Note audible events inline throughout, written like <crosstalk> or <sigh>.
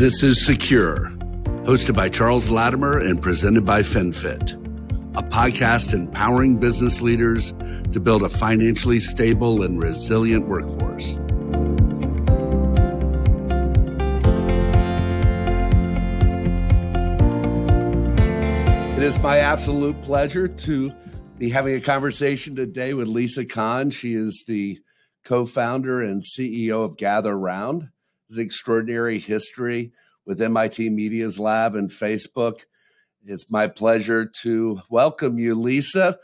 This is Secure, hosted by Charles Lattimer and presented by FinFit, a podcast empowering business leaders to build a financially stable and resilient workforce. It is my absolute pleasure to be having a conversation today with Lisa Conn. She is the co founder and CEO of Gatheround extraordinary history with MIT Media's Lab and Facebook. It's my pleasure to welcome you, Lisa.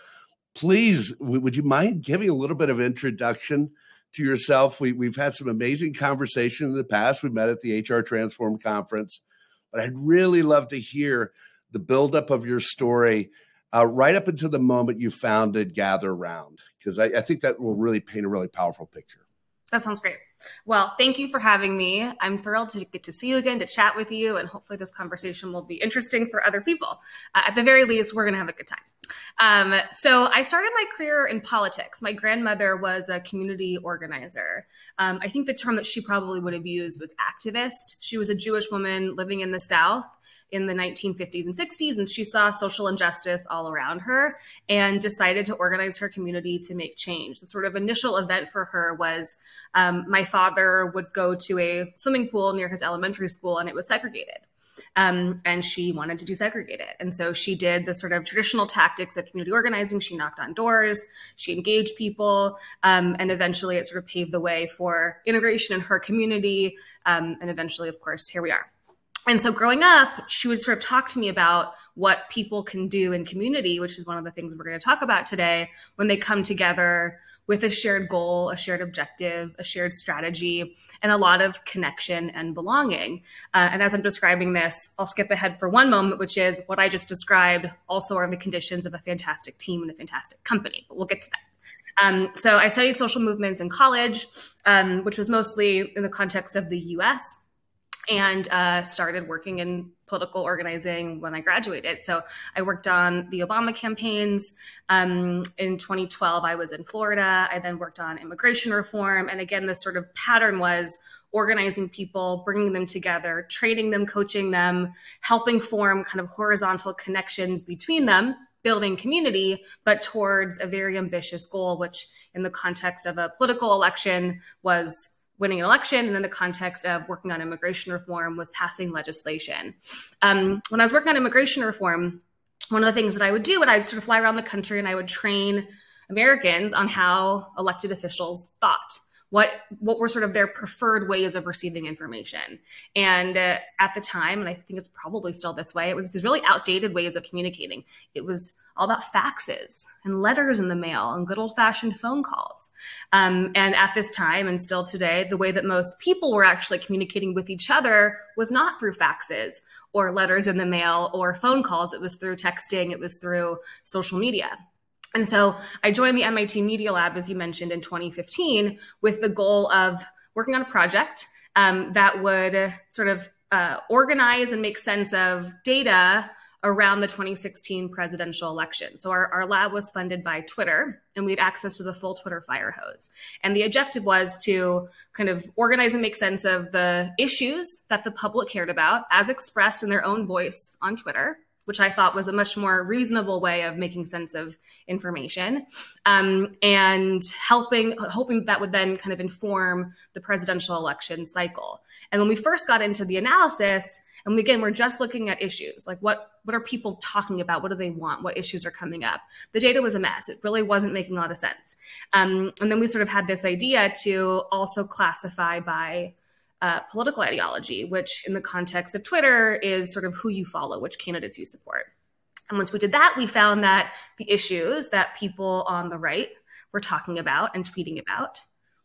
Please, would you mind giving a little bit of introduction to yourself? We, we've had some amazing conversation in the past. We met at the HR Transform conference, but I'd really love to hear the buildup of your story uh, right up until the moment you founded Gatheround, because I, I think that will really paint a really powerful picture. That sounds great. Well, thank you for having me. I'm thrilled to get to see you again, to chat with you, and hopefully this conversation will be interesting for other people. Uh, at the very least, we're going to have a good time. Um, so I started my career in politics. My grandmother was a community organizer. Um, I think the term that she probably would have used was activist. She was a Jewish woman living in the South in the 1950s and 60s, and she saw social injustice all around her and decided to organize her community to make change. The sort of initial event for her was um, my father would go to a swimming pool near his elementary school, and it was segregated. Um, and she wanted to desegregate it. And so she did the sort of traditional tactics of community organizing. She knocked on doors, she engaged people, um, and eventually it sort of paved the way for integration in her community. Um, and eventually, of course, here we are. And so growing up, she would sort of talk to me about what people can do in community, which is one of the things we're going to talk about today, when they come together with a shared goal, a shared objective, a shared strategy, and a lot of connection and belonging. Uh, and as I'm describing this, I'll skip ahead for one moment, which is what I just described also are the conditions of a fantastic team and a fantastic company. But we'll get to that. Um, so I studied social movements in college, um, which was mostly in the context of the US and uh, started working in political organizing when I graduated. So I worked on the Obama campaigns. Um, in 2012, I was in Florida. I then worked on immigration reform. And again, this sort of pattern was organizing people, bringing them together, training them, coaching them, helping form kind of horizontal connections between them building community, but towards a very ambitious goal, which in the context of a political election was winning an election and in the context of working on immigration reform was passing legislation. Um, when I was working on immigration reform, one of the things that I would do, and I would sort of fly around the country and I would train Americans on how elected officials thought. What what were sort of their preferred ways of receiving information? And uh, at the time, and I think it's probably still this way, it was these really outdated ways of communicating. It was all about faxes and letters in the mail and good old fashioned phone calls. Um, and at this time, and still today, the way that most people were actually communicating with each other was not through faxes or letters in the mail or phone calls. It was through texting, it was through social media. And so I joined the MIT Media Lab, as you mentioned, in 2015 with the goal of working on a project um, that would sort of uh, organize and make sense of data around the 2016 presidential election. So our, our lab was funded by Twitter and we had access to the full Twitter fire hose. And the objective was to kind of organize and make sense of the issues that the public cared about as expressed in their own voice on Twitter which I thought was a much more reasonable way of making sense of information, um, and helping, hoping that would then kind of inform the presidential election cycle. And when we first got into the analysis, and again, we're just looking at issues like what what are people talking about? What do they want? What issues are coming up? The data was a mess. It really wasn't making a lot of sense. Um, and then we sort of had this idea to also classify by uh, political ideology, which in the context of Twitter is sort of who you follow, which candidates you support. And once we did that, we found that the issues that people on the right were talking about and tweeting about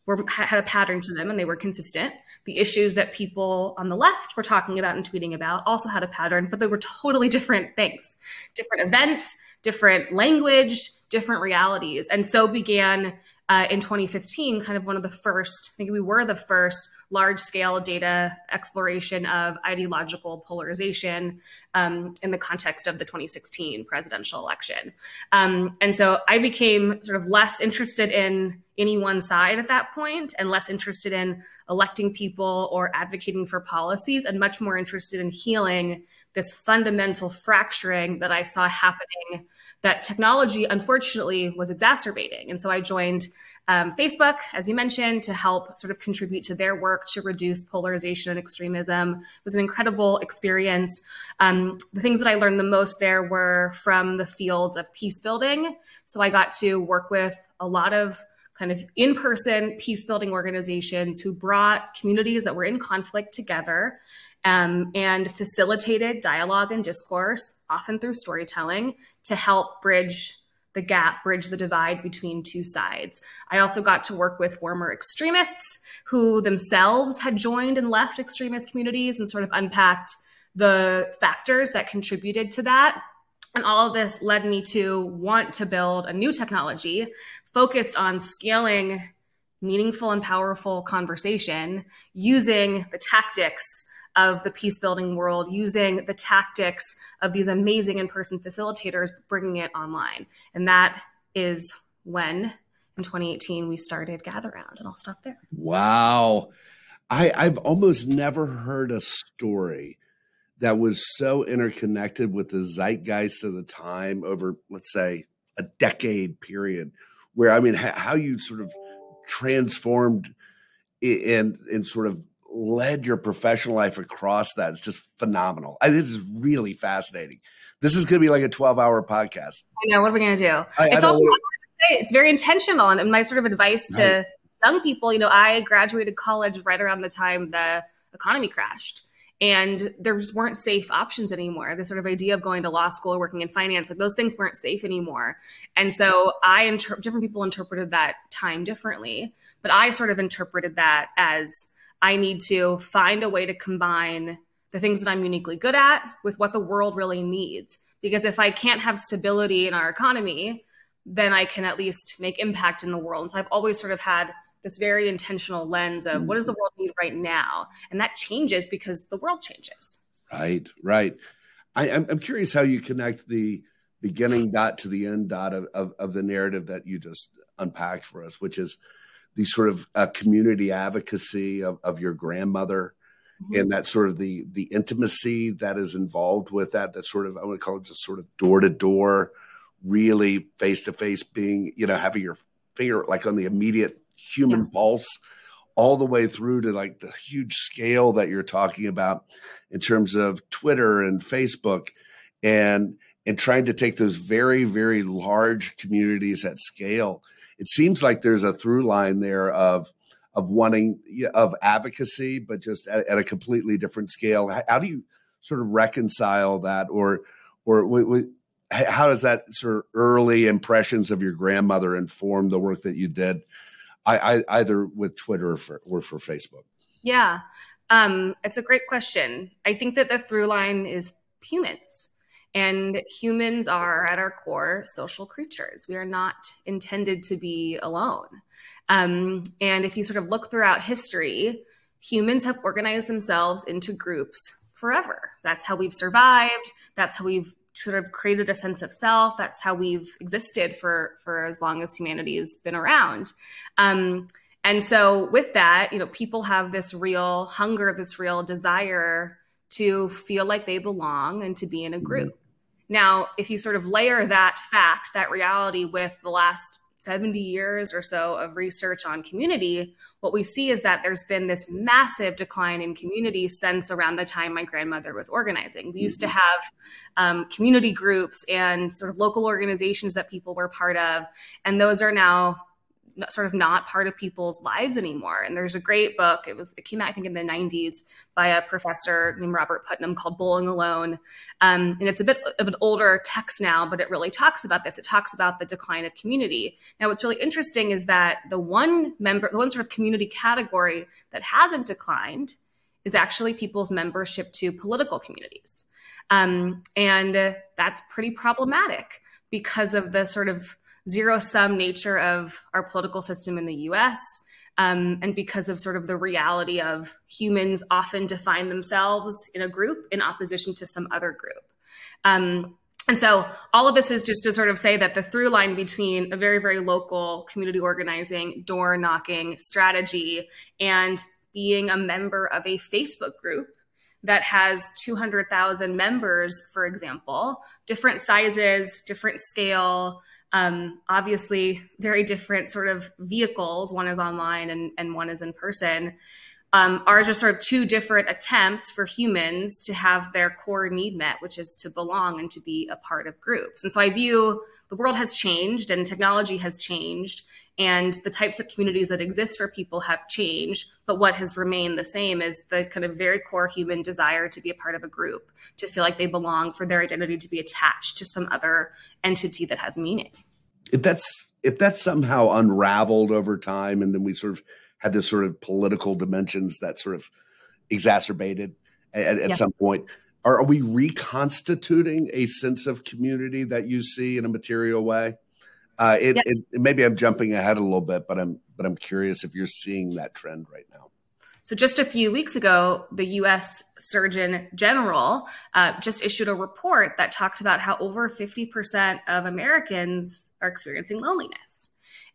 were had a pattern to them and they were consistent. The issues that people on the left were talking about and tweeting about also had a pattern, but they were totally different things, different events, different language, different realities. And so began uh, in 2015, kind of one of the first, I think we were the first large scale data exploration of ideological polarization um, in the context of the 2016 presidential election. Um, and so I became sort of less interested in any one side at that point and less interested in electing people or advocating for policies and much more interested in healing this fundamental fracturing that I saw happening that technology unfortunately was exacerbating. And so I joined um, Facebook, as you mentioned, to help sort of contribute to their work to reduce polarization and extremism. It was an incredible experience. Um, the things that I learned the most there were from the fields of peace building. So I got to work with a lot of kind of in person peace building organizations who brought communities that were in conflict together um, and facilitated dialogue and discourse, often through storytelling, to help bridge the gap, bridge the divide between two sides. I also got to work with former extremists who themselves had joined and left extremist communities and sort of unpacked the factors that contributed to that. And all of this led me to want to build a new technology focused on scaling meaningful and powerful conversation using the tactics of the peace building world using the tactics of these amazing in person facilitators, bringing it online. And that is when in 2018 we started Gatheround, and I'll stop there. Wow. I, I've almost never heard a story that was so interconnected with the zeitgeist of the time over, let's say, a decade period, where I mean, how you sort of transformed and and sort of led your professional life across that. It's just phenomenal. I, this is really fascinating. This is going to be like a 12 hour podcast. I know. What are we going to do? I, it's I also, say, it's very intentional. And my sort of advice to right. young people, you know, I graduated college right around the time the economy crashed. And there just weren't safe options anymore. The sort of idea of going to law school or working in finance, like those things weren't safe anymore. And so I, inter- different people interpreted that time differently. But I sort of interpreted that as I need to find a way to combine the things that I'm uniquely good at with what the world really needs. Because if I can't have stability in our economy, then I can at least make impact in the world. And so I've always sort of had this very intentional lens of what does the world need right now? And that changes because the world changes. Right, right. I, am curious how you connect the beginning dot to the end dot of, of, of the narrative that you just unpacked for us, which is the sort of uh, community advocacy of, of your grandmother mm-hmm. and that sort of the the intimacy that is involved with that that sort of i want to call it just sort of door to door really face to face being you know having your finger like on the immediate human yeah. pulse all the way through to like the huge scale that you're talking about in terms of twitter and facebook and and trying to take those very very large communities at scale it seems like there's a through line there of of wanting of advocacy, but just at, at a completely different scale. How, do you sort of reconcile that, or or how does that sort of early impressions of your grandmother inform the work that you did, I, I, either with Twitter or for, or for Facebook? Yeah, um, it's a great question. I think that the through line is humans. And humans are, at our core, social creatures. We are not intended to be alone. Um, and if you sort of look throughout history, humans have organized themselves into groups forever. That's how we've survived. That's how we've sort of created a sense of self. That's how we've existed for for as long as humanity has been around. Um, and so, with that, you know, people have this real hunger, this real desire to feel like they belong and to be in a group. Now, if you sort of layer that fact, that reality with the last 70 years or so of research on community, what we see is that there's been this massive decline in community since around the time my grandmother was organizing. We used to mm-hmm. have um, community groups and sort of local organizations that people were part of, and those are now sort of not part of people's lives anymore. And there's a great book. It was it came out I think in the 90s by a professor named Robert Putnam called Bowling Alone. Um, and it's a bit of an older text now, but it really talks about this. It talks about the decline of community. Now, what's really interesting is that the one member, the one sort of community category that hasn't declined is actually people's membership to political communities. Um, and that's pretty problematic because of the sort of zero sum nature of our political system in the US. Um, and because of sort of the reality of humans often define themselves in a group in opposition to some other group. Um, and so all of this is just to sort of say that the through line between a very, very local community organizing, door knocking strategy and being a member of a Facebook group that has 200,000 members, for example, different sizes, different scale, um, obviously very different sort of vehicles. One is online and, and one is in person um, are just sort of two different attempts for humans to have their core need met, which is to belong and to be a part of groups. And so I view the world has changed and technology has changed, and the types of communities that exist for people have changed. But what has remained the same is the kind of very core human desire to be a part of a group, to feel like they belong, for their identity to be attached to some other entity that has meaning. If that's if that's somehow unraveled over time, and then we sort of had this sort of political dimensions that sort of exacerbated at, at yeah. some point. Are, are, we reconstituting a sense of community that you see in a material way? Uh, it, it, maybe I'm jumping ahead a little bit, but I'm but I'm curious if you're seeing that trend right now. So just a few weeks ago, the U.S. Surgeon General uh, just issued a report that talked about how over 50% of Americans are experiencing loneliness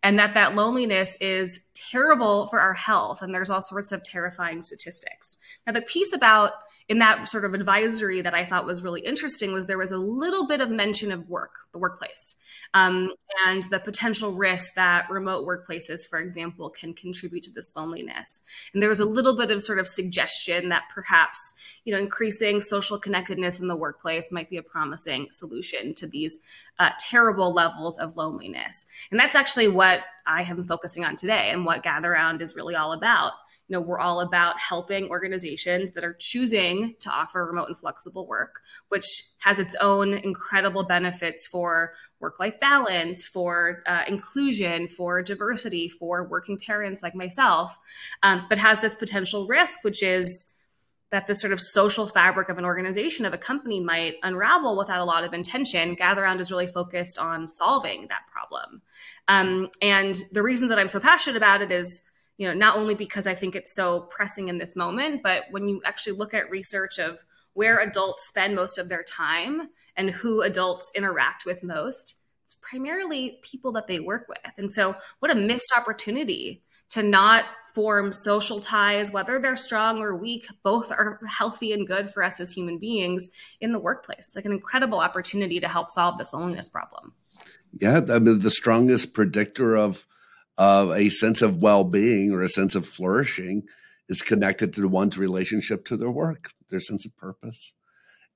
and that that loneliness is terrible for our health. And there's all sorts of terrifying statistics. Now the piece about in that sort of advisory that i thought was really interesting was there was a little bit of mention of work the workplace um, and the potential risk that remote workplaces, for example, can contribute to this loneliness. And there was a little bit of sort of suggestion that perhaps, you know, increasing social connectedness in the workplace might be a promising solution to these uh, terrible levels of loneliness. And that's actually what I am focusing on today and what Gatheround is really all about you know we're all about helping organizations that are choosing to offer remote and flexible work which has its own incredible benefits for work life balance for uh, inclusion for diversity for working parents like myself um, but has this potential risk which is that the sort of social fabric of an organization of a company might unravel without a lot of intention. Gatheround is really focused on solving that problem. Um, and the reason that i'm so passionate about it is you know, not only because I think it's so pressing in this moment, but when you actually look at research of where adults spend most of their time and who adults interact with most, it's primarily people that they work with. And so, what a missed opportunity to not form social ties, whether they're strong or weak, both are <laughs> healthy and good for us as human beings in the workplace. It's like an incredible opportunity to help solve this loneliness problem. Yeah, I mean, the strongest predictor of of a sense of well-being or a sense of flourishing is connected to one's relationship to their work, their sense of purpose.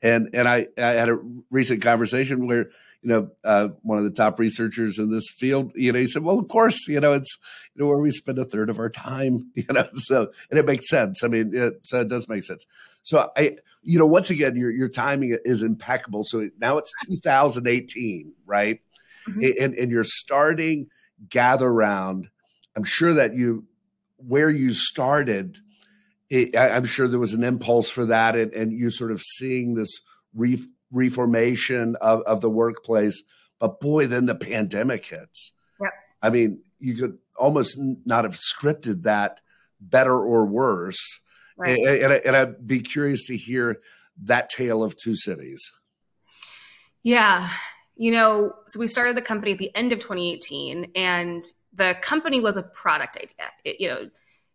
And and I, I had a recent conversation where you know uh, one of the top researchers in this field, you know, he said, "Well, of course, you know, it's you know where we spend a third of our time, <laughs> you know." So and it makes sense. I mean, it, so it does make sense. So I, you know, once again, your your timing is impeccable. So now it's 2018, right? Mm-hmm. And and you're starting Gatheround. I'm sure that you, where you started, it, I, am sure there was an impulse for that, and, and you sort of seeing this re, reformation of, of the workplace. But boy, then the pandemic hits. Yep. I mean, you could almost not have scripted that better or worse. Right. And, and, and I'd be curious to hear that tale of two cities. Yeah you know, so we started the company at the end of 2018, and the company was a product idea. It, you know,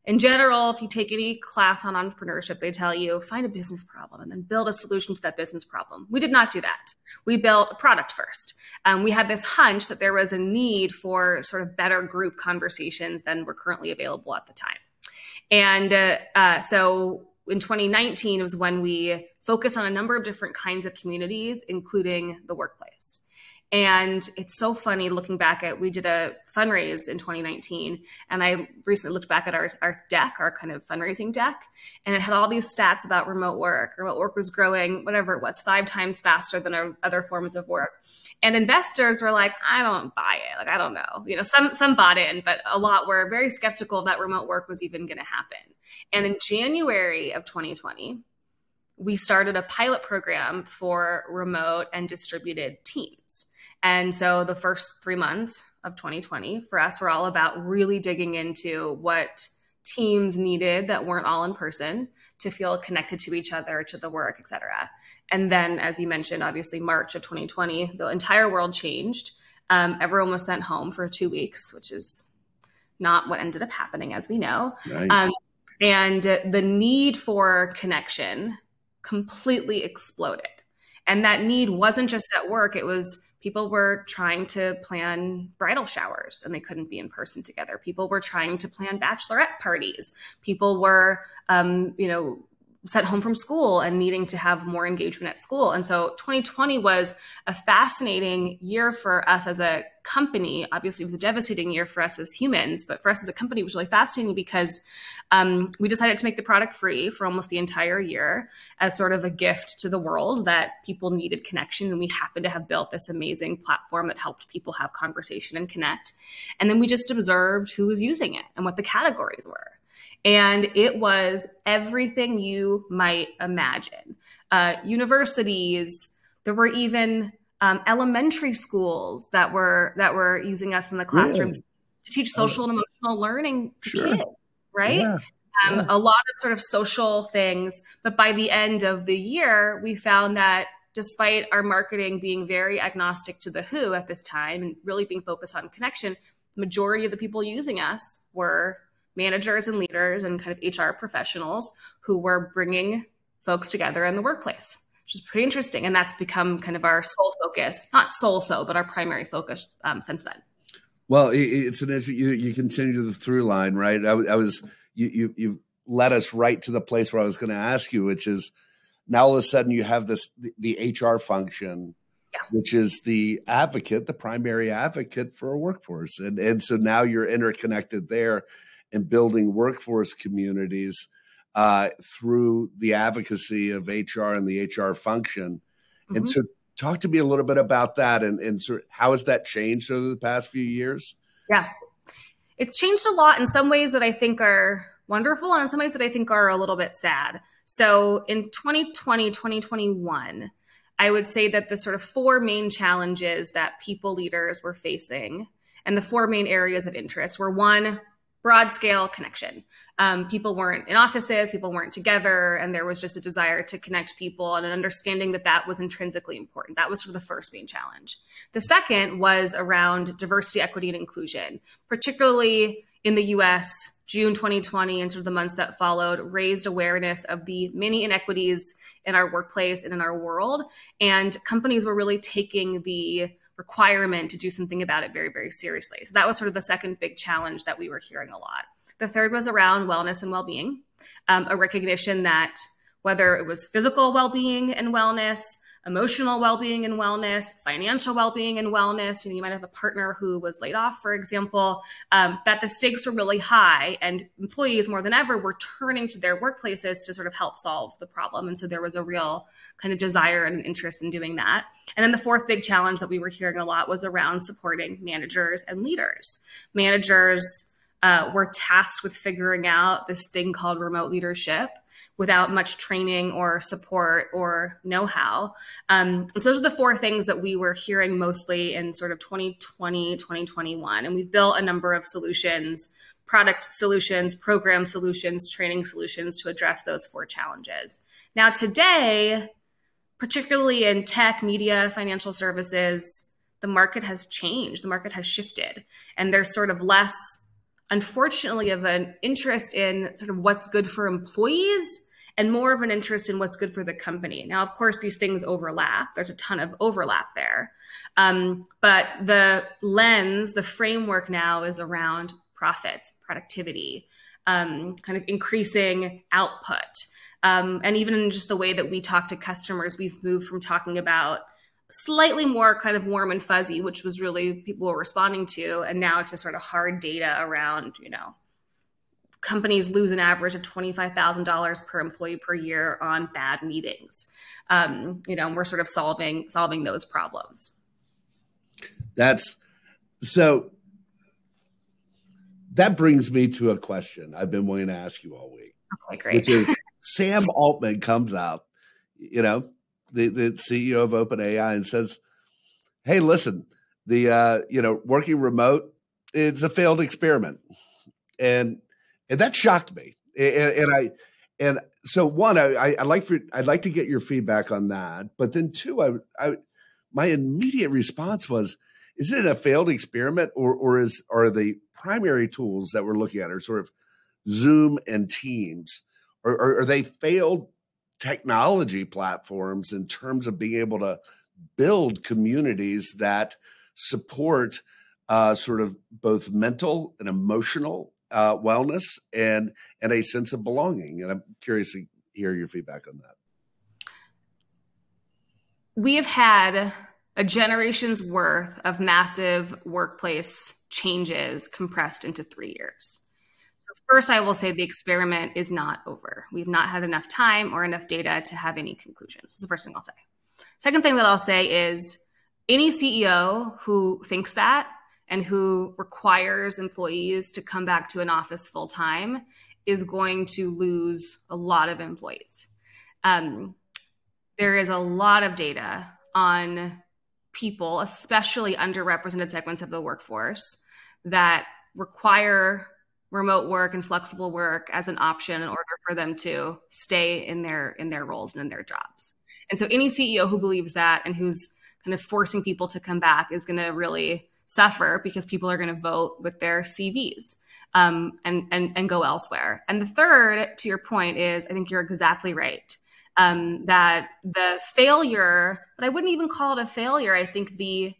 in general, if you take any class on entrepreneurship, they tell you find a business problem and then build a solution to that business problem. We did not do that. We built a product first. Um, we had this hunch that there was a need for sort of better group conversations than were currently available at the time. And uh, uh, so in 2019 was when we focused on a number of different kinds of communities, including the workplace. And it's so funny looking back at we did a fundraise in 2019, and I recently looked back at our, our deck, our kind of fundraising deck, and it had all these stats about remote work. Remote work was growing, whatever it was, five times faster than our other forms of work. And investors were like, I don't buy it. Like, I don't know. You know, some some bought in, but a lot were very skeptical that remote work was even going to happen. And in January of 2020, we started a pilot program for remote and distributed teams. And so the first three months of 2020 for us were all about really digging into what teams needed that weren't all in person to feel connected to each other, to the work, et cetera. And then, as you mentioned, obviously, March of 2020, the entire world changed. Um, everyone was sent home for two weeks, which is not what ended up happening, as we know. Right. Um, and the need for connection completely exploded. And that need wasn't just at work, it was people were trying to plan bridal showers and they couldn't be in person together. People were trying to plan bachelorette parties. People were, um, you know, sent home from school and needing to have more engagement at school. And so 2020 was a fascinating year for us as a company. Obviously, it was a devastating year for us as humans, but for us as a company, it was really fascinating because um, we decided to make the product free for almost the entire year as sort of a gift to the world that people needed connection. And we happened to have built this amazing platform that helped people have conversation and connect. And then we just observed who was using it and what the categories were. And it was everything you might imagine. Uh, universities, there were even um, elementary schools that were that were using us in the classroom to teach social and emotional learning to sure. kids, right? Yeah. Um, yeah. A lot of sort of social things. But by the end of the year, we found that despite our marketing being very agnostic to the who at this time and really being focused on connection, the majority of the people using us were managers and leaders and kind of HR professionals who were bringing folks together in the workplace, which is pretty interesting. And that's become kind of our sole focus, not sole so, but our primary focus um, since then. Well, it's an you, you continue to the through line, right? I, I was you, you you led us right to the place where I was going to ask you, which is now all of a sudden you have this the, the HR function, yeah. which is the advocate, the primary advocate for a workforce, and and so now you're interconnected there and building workforce communities uh, through the advocacy of HR and the HR function. Mm-hmm. And so, talk to me a little bit about that and, and sort of how has that changed over the past few years? Yeah, it's changed a lot in some ways that I think are wonderful and in some ways that I think are a little bit sad. So, in 2020, 2021, I would say that the sort of four main challenges that people leaders were facing and the four main areas of interest were one, broad scale connection. Um, people weren't in offices, people weren't together, and there was just a desire to connect people and an understanding that that was intrinsically important. That was sort of the first main challenge. The second was around diversity, equity, and inclusion, particularly in the US. June 2020 and sort of the months that followed raised awareness of the many inequities in our workplace and in our world. And companies were really taking the requirement to do something about it very, very seriously. So that was sort of the second big challenge that we were hearing a lot. The third was around wellness and well being, um, a recognition that whether it was physical well being and wellness, emotional well-being and wellness, financial well-being and wellness. You know, you might have a partner who was laid off, for example. Um, that the stakes were really high, and employees more than ever were turning to their workplaces to sort of help solve the problem. And so there was a real kind of desire and interest in doing that. And then the fourth big challenge that we were hearing a lot was around supporting managers and leaders. Managers uh, were tasked with figuring out this thing called remote leadership without much training or support or know-how. Um, so those are the four things that we were hearing mostly in sort of 2020, 2021. And we've built a number of solutions, product solutions, program solutions, training solutions to address those four challenges. Now today, particularly in tech, media, financial services, the market has changed. The market has shifted. And there's sort of less unfortunately of an interest in sort of what's good for employees and more of an interest in what's good for the company. Now, of course, these things overlap. There's a ton of overlap there. Um, but the lens, the framework now is around profits, productivity, um, kind of increasing output. Um, and even in just the way that we talk to customers, we've moved from talking about slightly more kind of warm and fuzzy, which was really people were responding to, and now to sort of hard data around, you know, companies lose an average of $25,000 per employee per year on bad meetings. Um, you know, and we're sort of solving solving those problems. That's so that brings me to a question I've been wanting to ask you all week. Okay, great. Which is Sam Altman comes out, you know, the, the CEO of OpenAI and says, Hey, listen, the uh, you know working remote it's a failed experiment, and and that shocked me, and, and I and so one I I like for I'd like to get your feedback on that, but then two I I my immediate response was is it a failed experiment or or is are the primary tools that we're looking at are sort of Zoom and Teams? Or, or are they failed technology platforms in terms of being able to build communities that support uh, sort of both mental and emotional uh, wellness and and a sense of belonging. And I'm curious to hear your feedback on that. We have had a generation's worth of massive workplace changes compressed into three years. First, I will say the experiment is not over. We've not had enough time or enough data to have any conclusions. That's the first thing I'll say. Second thing that I'll say is any CEO who thinks that and who requires employees to come back to an office full time is going to lose a lot of employees. Um, there is a lot of data on people, especially underrepresented segments of the workforce, that require remote work and flexible work as an option in order for them to stay in their in their roles and in their jobs. And so any CEO who believes that and who's kind of forcing people to come back is going to really suffer because people are going to vote with their CVs um, and, and, and go elsewhere. And the third, to your point, is I think you're exactly right. Um, that the failure, but I wouldn't even call it a failure. I think the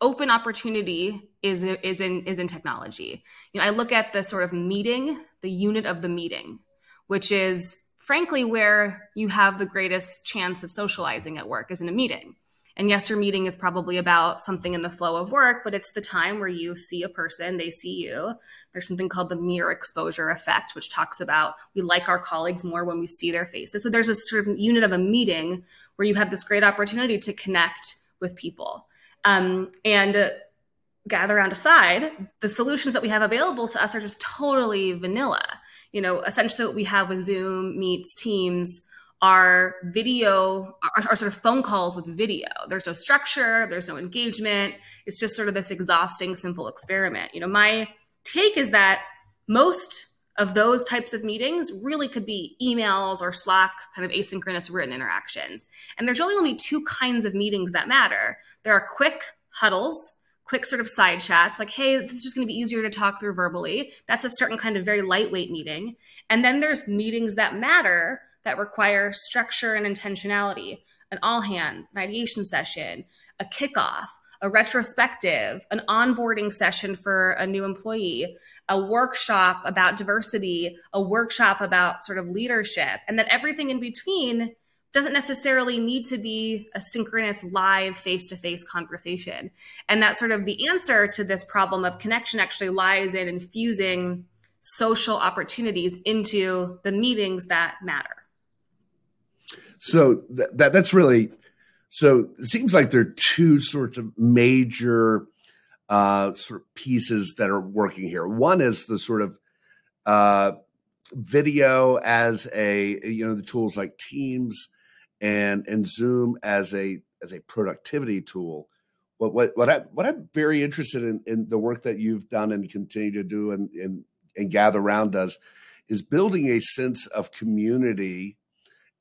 open opportunity is is in is in technology. You know, I look at the sort of meeting, the unit of the meeting, which is frankly where you have the greatest chance of socializing at work is in a meeting. And yes, your meeting is probably about something in the flow of work, but it's the time where you see a person, they see you. There's something called the mere exposure effect, which talks about we like our colleagues more when we see their faces. So there's a sort of unit of a meeting where you have this great opportunity to connect with people. Um, and uh, gather around aside, the solutions that we have available to us are just totally vanilla. You know, essentially what we have with Zoom, Meets, Teams are video are, are, sort of phone calls with video. There's no structure there's no engagement. It's just sort of this exhausting simple experiment. You know my take is that most of those types of meetings really could be emails or slack kind of asynchronous written interactions. And there's really only two kinds of meetings that matter. There are quick huddles quick sort of side chats like hey this is just going to be easier to talk through verbally. That's a certain kind of very lightweight meeting. And then there's meetings that matter that require structure and intentionality an all hands, an ideation session, a kickoff, a retrospective, an onboarding session for a new employee, a workshop about diversity, a workshop about sort of leadership, and that everything in between doesn't necessarily need to be a synchronous live face to face conversation. And that sort of the answer to this problem of connection actually lies in infusing social opportunities into the meetings that matter. So th- that that's really so. It seems like there are two sorts of major uh, sort of pieces that are working here. One is the sort of uh, video as a you know the tools like Teams and and Zoom as a as a productivity tool. But what what I what I'm very interested in in the work that you've done and continue to do and and, and gather around does is building a sense of community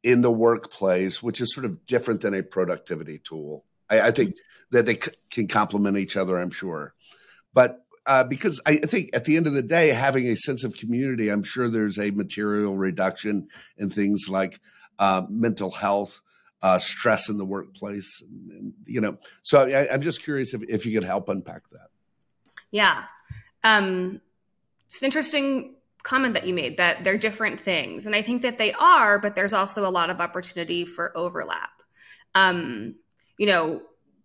in the workplace, which is sort of different than a productivity tool. I, I think that they c- can complement each other, I'm sure. But uh, because I think at the end of the day, having a sense of community, I'm sure there's a material reduction in things like uh, mental health, uh, stress in the workplace, and, and, you know. So I, am just curious if, if you could help unpack that. Yeah, um, it's an interesting comment that you made that they're different things. And I think that they are, but there's also a lot of opportunity for overlap. Um, you know,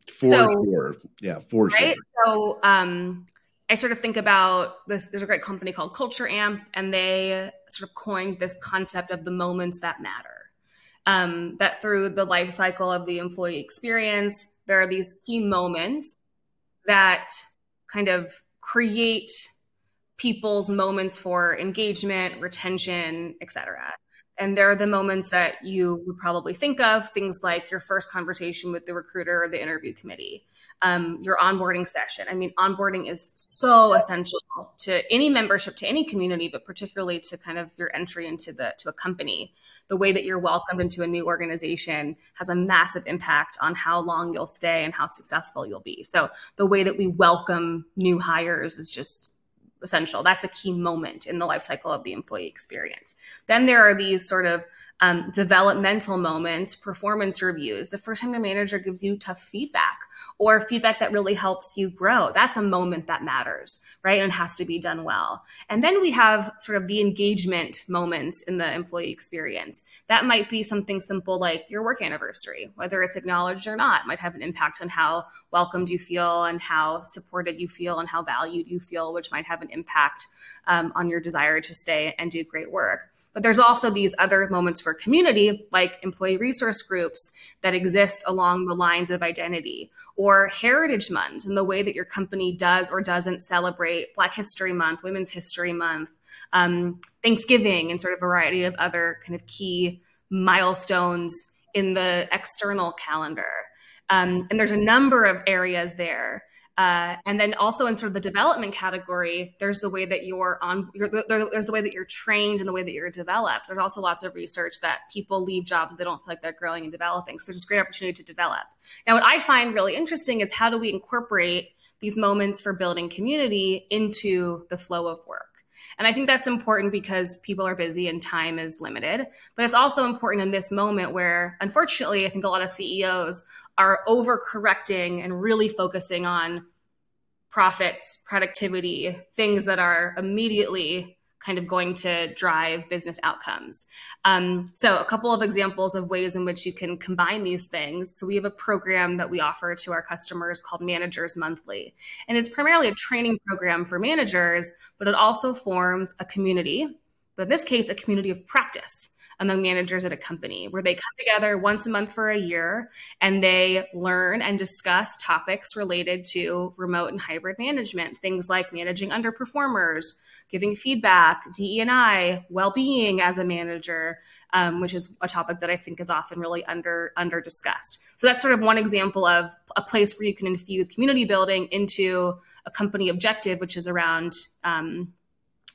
for so, sure. Yeah, for right? sure. So um, I sort of think about this. There's a great company called Culture Amp, and they sort of coined this concept of the moments that matter. Um, that through the life cycle of the employee experience, there are these key moments that kind of create people's moments for engagement, retention, etc. and they're the moments that you would probably think of, things like your first conversation with the recruiter or the interview committee, um, your onboarding session. I mean, onboarding is so essential to any membership, to any community, but particularly to kind of your entry into the to a company. The way that you're welcomed into a new organization has a massive impact on how long you'll stay and how successful you'll be. So the way that we welcome new hires is just essential. That's a key moment in the life cycle of the employee experience. Then there are these sort of um, developmental moments, performance reviews, the first time your manager gives you tough feedback or feedback that really helps you grow. That's a moment that matters, right? And has to be done well. And then we have sort of the engagement moments in the employee experience. That might be something simple like your work anniversary, whether it's acknowledged or not, might have an impact on how welcomed you feel and how supported you feel and how valued you feel, which might have an impact um, on your desire to stay and do great work. But there's also these other moments for community, like employee resource groups that exist along the lines of identity, or Heritage Month and the way that your company does or doesn't celebrate Black History Month, Women's History Month, um, Thanksgiving, and sort of a variety of other kind of key milestones in the external calendar. Um, and there's a number of areas there uh, and then also in sort of the development category, there's the way that you're on, you're, there's the way that you're trained and the way that you're developed. There's also lots of research that people leave jobs they don't feel like they're growing and developing. So there's a great opportunity to develop. Now, what I find really interesting is how do we incorporate these moments for building community into the flow of work? And I think that's important because people are busy and time is limited. But it's also important in this moment where, unfortunately, I think a lot of CEOs are overcorrecting and really focusing on profits, productivity, things that are immediately kind of going to drive business outcomes. Um, so, a couple of examples of ways in which you can combine these things. So, we have a program that we offer to our customers called Managers Monthly. And it's primarily a training program for managers, but it also forms a community, but in this case, a community of practice among managers at a company where they come together once a month for a year and they learn and discuss topics related to remote and hybrid management, things like managing underperformers, giving feedback, DE&I, well-being as a manager, um, which is a topic that I think is often really under under discussed. So that's sort of one example of a place where you can infuse community building into a company objective, which is around um,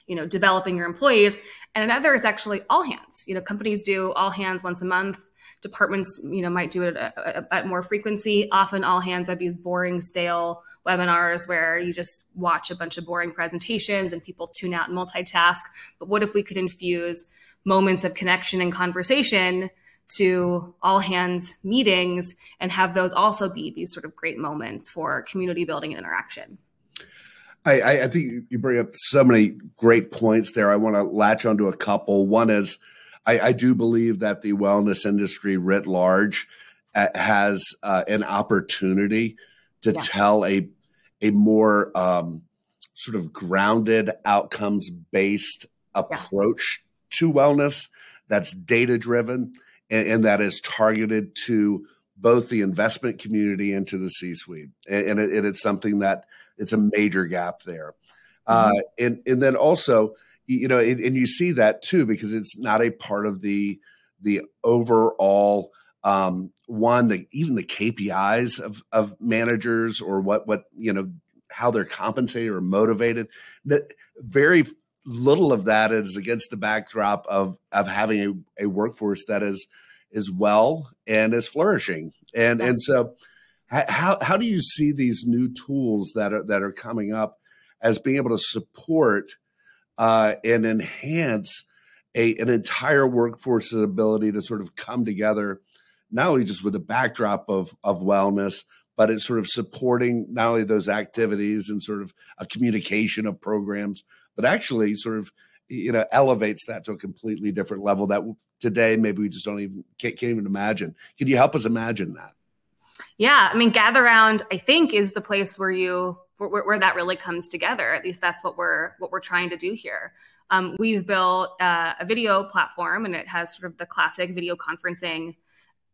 you know developing your employees and another is actually all hands. You know companies do all hands once a month. Departments you know might do it at, at, more frequency. Often all hands are these boring stale webinars where you just watch a bunch of boring presentations and people tune out and multitask. But what if we could infuse moments of connection and conversation to all hands meetings and have those also be these sort of great moments for community building and interaction I, I think you bring up so many great points there. I want to latch onto a couple. One is I, I do believe that the wellness industry writ large uh, has uh, an opportunity to yeah. tell a a more um, sort of grounded, outcomes based approach yeah. to wellness that's data driven and, and, that is targeted to both the investment community and to the C suite. And, and, it, and it's something that it's a major gap there. Uh, mm-hmm. Uh, and and then also, you know, and, and, you see that too because it's not a part of the the overall um, one the even the KPIs of of managers or what what you know how they're compensated or motivated. That very little of that is against the backdrop of of having a, a workforce that is is well and is flourishing. And yeah. and so how how do you see these new tools that are that are coming up as being able to support uh, and enhance a an entire workforce's ability to sort of come together, not only just with a backdrop of of wellness, but it's sort of supporting not only those activities and sort of a communication of programs, but actually sort of you know elevates that to a completely different level that today maybe we just don't even can't, can't even imagine. Can you help us imagine that? Yeah, I mean, Gatheround. I think is the place where you where, where, that really comes together. At least that's what we're what we're trying to do here. Um, we've built uh, a video platform, and it has sort of the classic video conferencing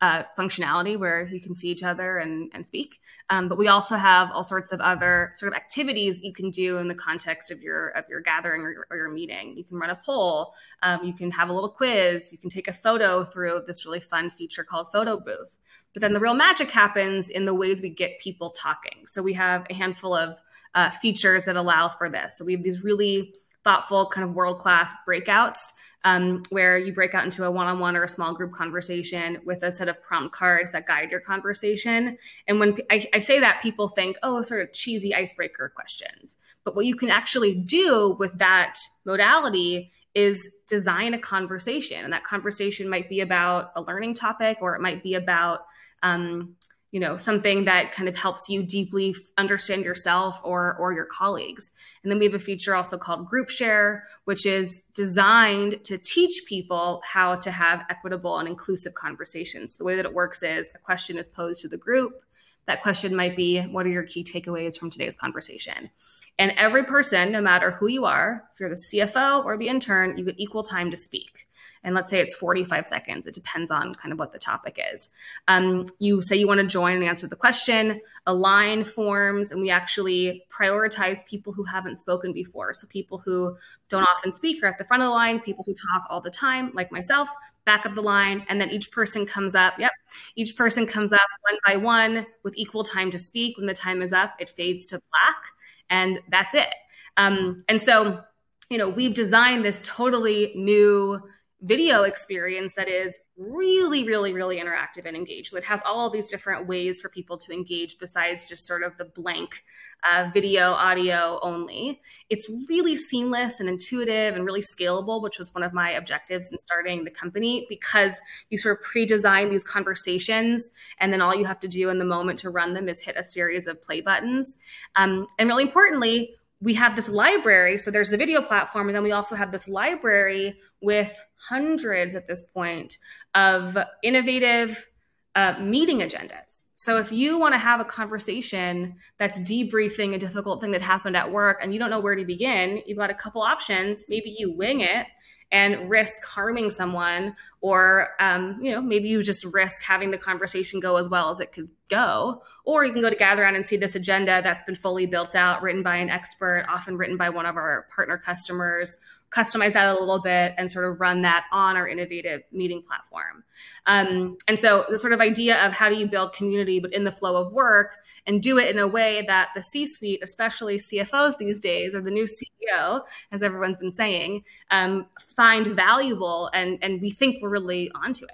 uh, functionality where you can see each other and, and speak. Um, but we also have all sorts of other sort of activities you can do in the context of your of your gathering or your, or your meeting. You can run a poll. Um, you can have a little quiz. You can take a photo through this really fun feature called Photo Booth. But then the real magic happens in the ways we get people talking. So we have a handful of uh, features that allow for this. So we have these really thoughtful, kind of world class breakouts um, where you break out into a one on one or a small group conversation with a set of prompt cards that guide your conversation. And when I, I say that, people think, oh, sort of cheesy icebreaker questions. But what you can actually do with that modality is design a conversation. And that conversation might be about a learning topic or it might be about um, you know something that kind of helps you deeply understand yourself or or your colleagues. And then we have a feature also called group share which is designed to teach people how to have equitable and inclusive conversations. The way that it works is a question is posed to the group. That question might be what are your key takeaways from today's conversation? And every person no matter who you are if you're the cfo or the intern you get equal time to speak and let's say it's 45 seconds. It depends on kind of what the topic is. Um, you say you want to join and answer the question, a line forms, and we actually prioritize people who haven't spoken before. So people who don't often speak are at the front of the line, people who talk all the time, like myself, back of the line, and then each person comes up. Yep, each person comes up one by one with equal time to speak. When the time is up, it fades to black, and that's it. Um, and so, you know, we've designed this totally new video experience that is really, really, really interactive and engaged. It has all these different ways for people to engage besides just sort of the blank uh, video, audio only. It's really seamless and intuitive and really scalable, which was one of my objectives in starting the company because you sort of pre design these conversations and then all you have to do in the moment to run them is hit a series of play buttons. Um, and really importantly, we have this library. So there's the video platform, and then we also have this library with hundreds at this point of innovative uh, meeting agendas. So if you want to have a conversation that's debriefing a difficult thing that happened at work and you don't know where to begin, you've got a couple options. Maybe you wing it and risk harming someone, or um, you know maybe you just risk having the conversation go as well as it could go, or you can go to Gatheround and see this agenda that's been fully built out, written by an expert, often written by one of our partner customers customize that a little bit and sort of run that on our innovative meeting platform. Um, and so the sort of idea of how do you build community, but in the flow of work and do it in a way that the C suite, especially CFOs these days, or the new CEO, as everyone's been saying, um, find valuable. And, and we think we're really onto it.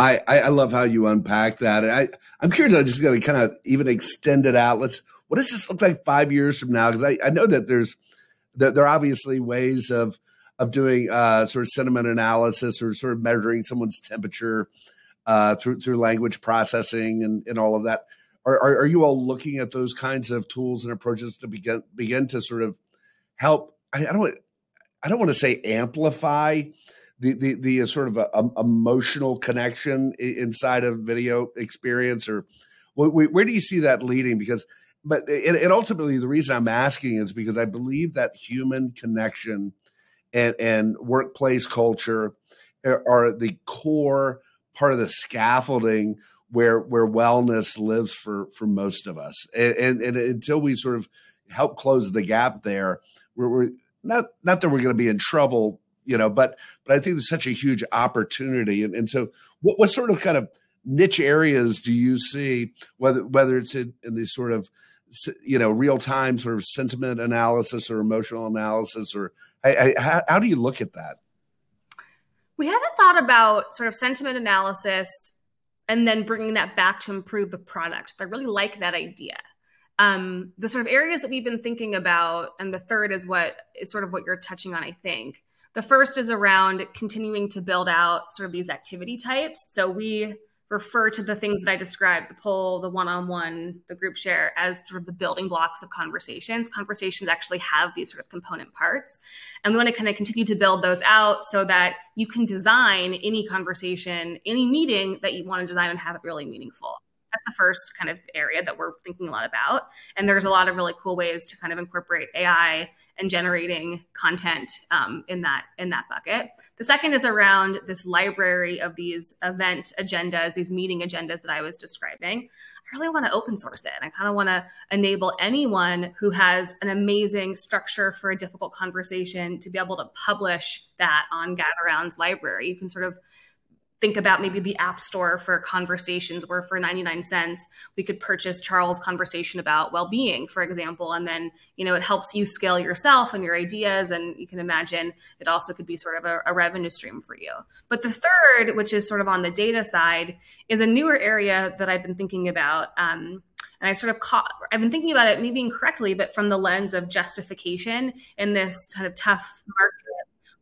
I, I love how you unpack that. And I, I'm curious, I'm just going to kind of even extend it out. Let's, what does this look like five years from now? Because I, I know that there's, there, are obviously ways of of doing uh, sort of sentiment analysis or sort of measuring someone's temperature uh, through through language processing and, and all of that. Are, are, are you all looking at those kinds of tools and approaches to begin begin to sort of help? I, I don't I don't want to say amplify the the, the sort of a, a emotional connection inside of video experience, or where, where do you see that leading? Because but it, it, ultimately the reason I'm asking is because I believe that human connection and, and workplace culture are the core part of the scaffolding where where wellness lives for for most of us. And, and, and until we sort of help close the gap there, we're, we're not not that we're going to be in trouble, you know, but but I think there's such a huge opportunity. And, and so, what, what sort of kind of niche areas do you see, whether whether it's in, in these sort of you know real time sort of sentiment analysis or emotional analysis or I, I, how, how do you look at that? We haven't thought about sort of sentiment analysis and then bringing that back to improve the product but i really like that idea. Um, the sort of areas that we've been thinking about and the third is what is sort of what you're touching on i think. The first is around continuing to build out sort of these activity types. So we refer to the things that I described the poll, the one on one, the group share as sort of the building blocks of conversations. Conversations actually have these sort of component parts. And we want to kind of continue to build those out so that you can design any conversation, any meeting that you want to design and have it really meaningful. That's the first kind of area that we're thinking a lot about. And there's a lot of really cool ways to kind of incorporate AI and generating content um, in that in that bucket. The second is around this library of these event agendas, these meeting agendas that I was describing. I really want to open source it. I kind of want to enable anyone who has an amazing structure for a difficult conversation to be able to publish that on Gatheround's library. You can sort of think about maybe the app store for conversations where for 99 cents we could purchase charles conversation about well-being for example and then you know it helps you scale yourself and your ideas and you can imagine it also could be sort of a, a revenue stream for you. But the third which is sort of on the data side is a newer area that i've been thinking about um, and I sort of caught, I've been thinking about it maybe incorrectly, but from the lens of justification in this kind of tough market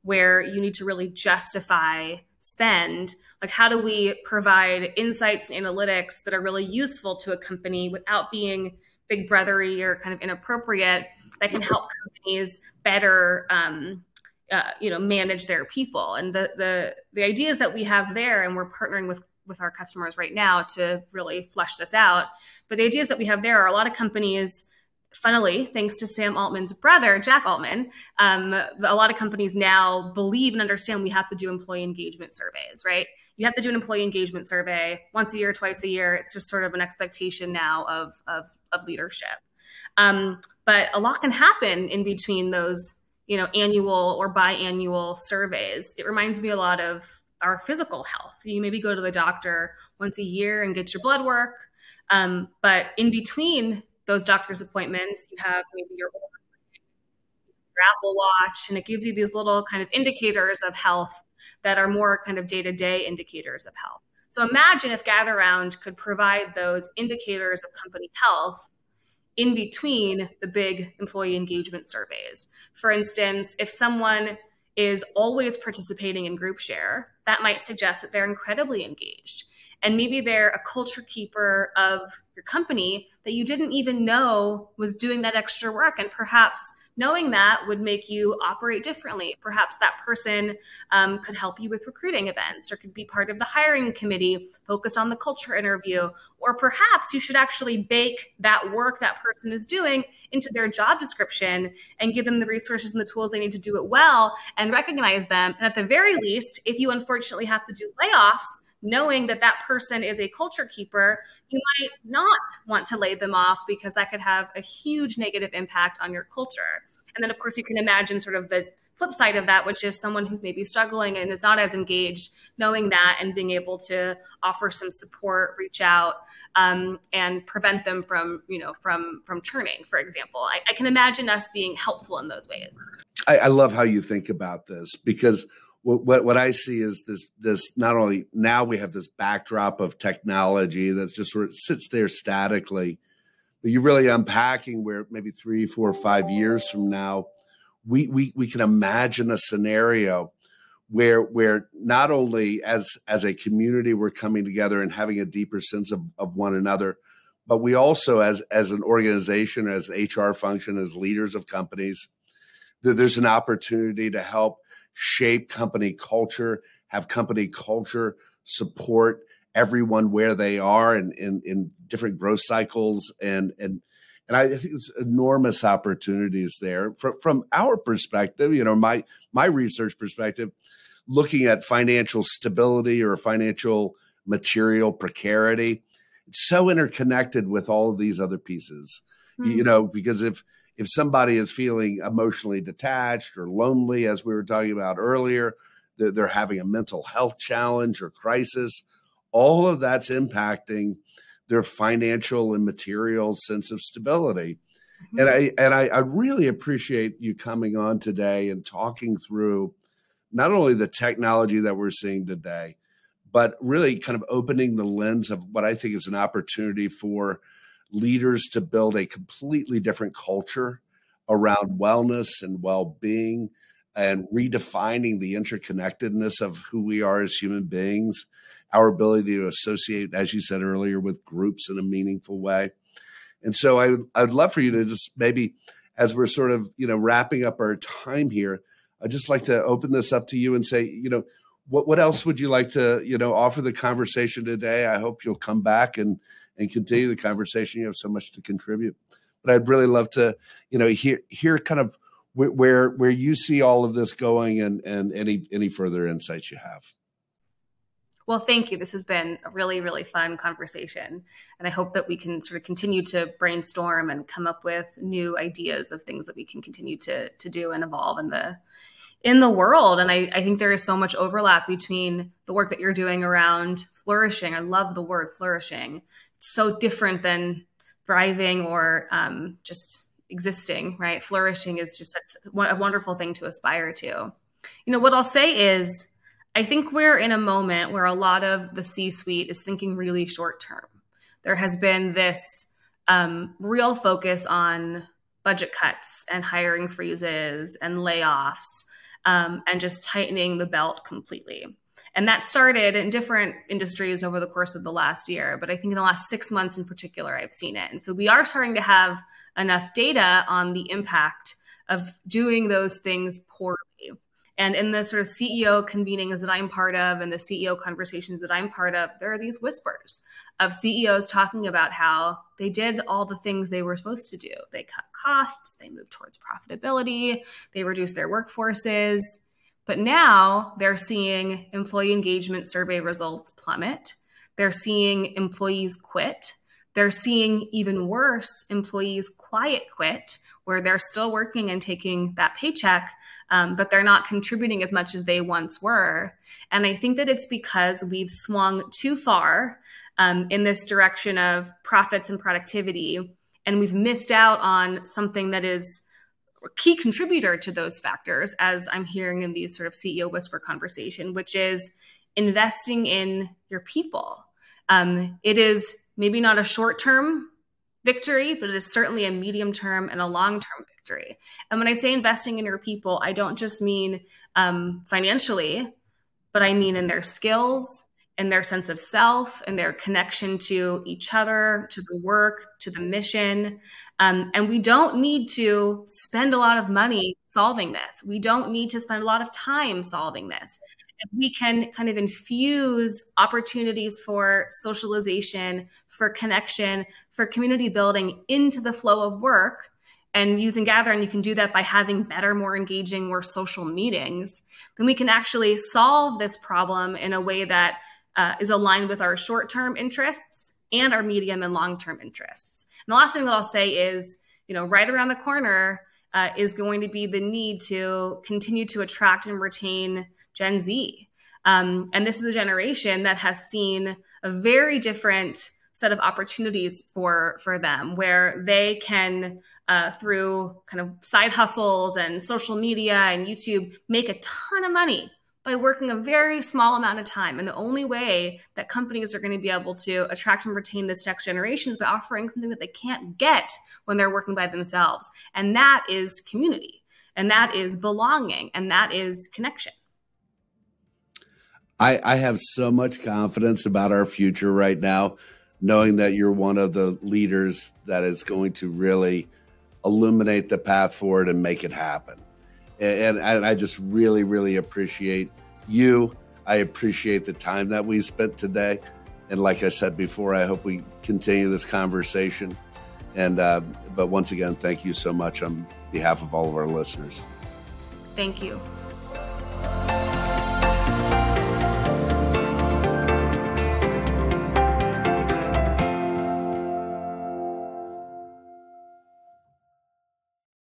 where you need to really justify spend like how do we provide insights and analytics that are really useful to a company without being big brothery or kind of inappropriate that can help companies better um, uh, you know manage their people? And the the the ideas that we have there and we're partnering with with our customers right now to really flesh this out but the ideas that we have there are a lot of companies funnily, thanks to Sam Altman's brother, Jack Altman, um, a lot of companies now believe and understand we have to do employee engagement surveys, right? You have to do an employee engagement survey once a year, twice a year. It's just sort of an expectation now of, of, of leadership. Um, but a lot can happen in between those, you know, annual or biannual surveys. It reminds me a lot of our physical health. You maybe go to the doctor once a year and get your blood work. Um, but in between those doctor's appointments, you have maybe your, your Apple Watch, and it gives you these little kind of indicators of health that are more kind of day to day indicators of health. So imagine if Gatheround could provide those indicators of company health in between the big employee engagement surveys. For instance, if someone is always participating in group share, that might suggest that they're incredibly engaged and maybe they're a culture keeper of your company that you didn't even know was doing that extra work and perhaps knowing that would make you operate differently. Perhaps that person um, could help you with recruiting events or could be part of the hiring committee focused on the culture interview or perhaps you should actually bake that work that person is doing into their job description and give them the resources and the tools they need to do it well and recognize them. And at the very least if you unfortunately have to do layoffs knowing that that person is a culture keeper, you might not want to lay them off because that could have a huge negative impact on your culture. And then, of course, you can imagine sort of the flip side of that, which is someone who's maybe struggling and is not as engaged, knowing that and being able to offer some support, reach out, um, and prevent them from, you know, from from churning, for example. I, I can imagine us being helpful in those ways. I, I love how you think about this because what what I see is this this not only now we have this backdrop of technology that just sort of sits there statically, but you're really unpacking where maybe three, four, five years from now, we we we can imagine a scenario where where not only as as a community we're coming together and having a deeper sense of, of one another, but we also as as an organization, as an HR function, as leaders of companies, that there's an opportunity to help shape company culture, have company culture support everyone where they are and in, in different growth cycles and and and I think there's enormous opportunities there from from our perspective. You know, my my research perspective, looking at financial stability or financial material precarity, it's so interconnected with all of these other pieces. Mm-hmm. You hmm. know, because if if somebody is feeling emotionally detached or lonely, as we were talking about earlier, they're, they're having a mental health challenge or crisis, all of that's impacting their financial and material sense of stability. Mm-hmm. And I and I, I really appreciate you coming on today and talking through not only the technology that we're seeing today, but really kind of opening the lens of what I think is an opportunity for leaders to build a completely different culture around wellness and well-being and redefining the interconnectedness of who we are as human beings our ability to associate as you said earlier with groups in a meaningful way. And so i i would love for you to just maybe as we're sort of you know wrapping up our time here i'd just like to open this up to you and say you know what what else would you like to you know offer the conversation today? I hope you'll come back and and continue the conversation. You have so much to contribute. But I'd really love to, you know, hear hear kind of where where you see all of this going and and any any further insights you have. Well, thank you. This has been a really, really fun conversation. And I hope that we can sort of continue to brainstorm and come up with new ideas of things that we can continue to, to do and evolve in the in the world. And I, I think there is so much overlap between the work that you're doing around flourishing. I love the word flourishing. So different than thriving or um, just existing, right? Flourishing is just such a wonderful thing to aspire to. You know, what I'll say is, I think we're in a moment where a lot of the C suite is thinking really short term. There has been this um, real focus on budget cuts and hiring freezes and layoffs um, and just tightening the belt completely. And that started in different industries over the course of the last year. But I think in the last six months in particular, I've seen it. And so we are starting to have enough data on the impact of doing those things poorly and in the sort of CEO convenings that I'm part of and the CEO conversations that I'm part of, there are these whispers of CEOs talking about how they did all the things they were supposed to do. They cut costs, they moved towards profitability, they reduced their workforces. But now they're seeing employee engagement survey results plummet. They're seeing employees quit. They're seeing even worse employees quiet quit, where they're still working and taking that paycheck, um, but they're not contributing as much as they once were. And I think that it's because we've swung too far um, in this direction of profits and productivity, and we've missed out on something that is key contributor to those factors, as I'm hearing in these sort of CEO whisper conversation, which is investing in your people. Um, it is maybe not a short term victory, but it is certainly a medium term and a long term victory. And when I say investing in your people, I don't just mean um, financially, but I mean in their skills, in their sense of self, and their connection to each other, to the work, to the mission. Um, and we don't need to spend a lot of money solving this. We don't need to spend a lot of time solving this if we can kind of infuse opportunities for socialization, for connection, for community building into the flow of work, and using Gatheround, you can do that by having better, more engaging, more social meetings, then we can actually solve this problem in a way that uh, is aligned with our short term interests and our medium and long term interests. And the last thing that I'll say is, you know, right around the corner uh, is going to be the need to continue to attract and retain Gen Z. Um, and this is a generation that has seen a very different set of opportunities for for them where they can uh, through kind of side hustles and social media and youtube make a ton of money by working a very small amount of time. And the only way that companies are going to be able to attract and retain this next generation is by offering something that they can't get when they're working by themselves. And that is community. And that is belonging. And that is connection. I, I have so much confidence about our future right now, knowing that you're one of the leaders that is going to really illuminate the path forward and make it happen. And, and I just really, really appreciate you. I appreciate the time that we spent today. And like I said before, I hope we continue this conversation. And uh, but once again, thank you so much on behalf of all of our listeners. Thank you.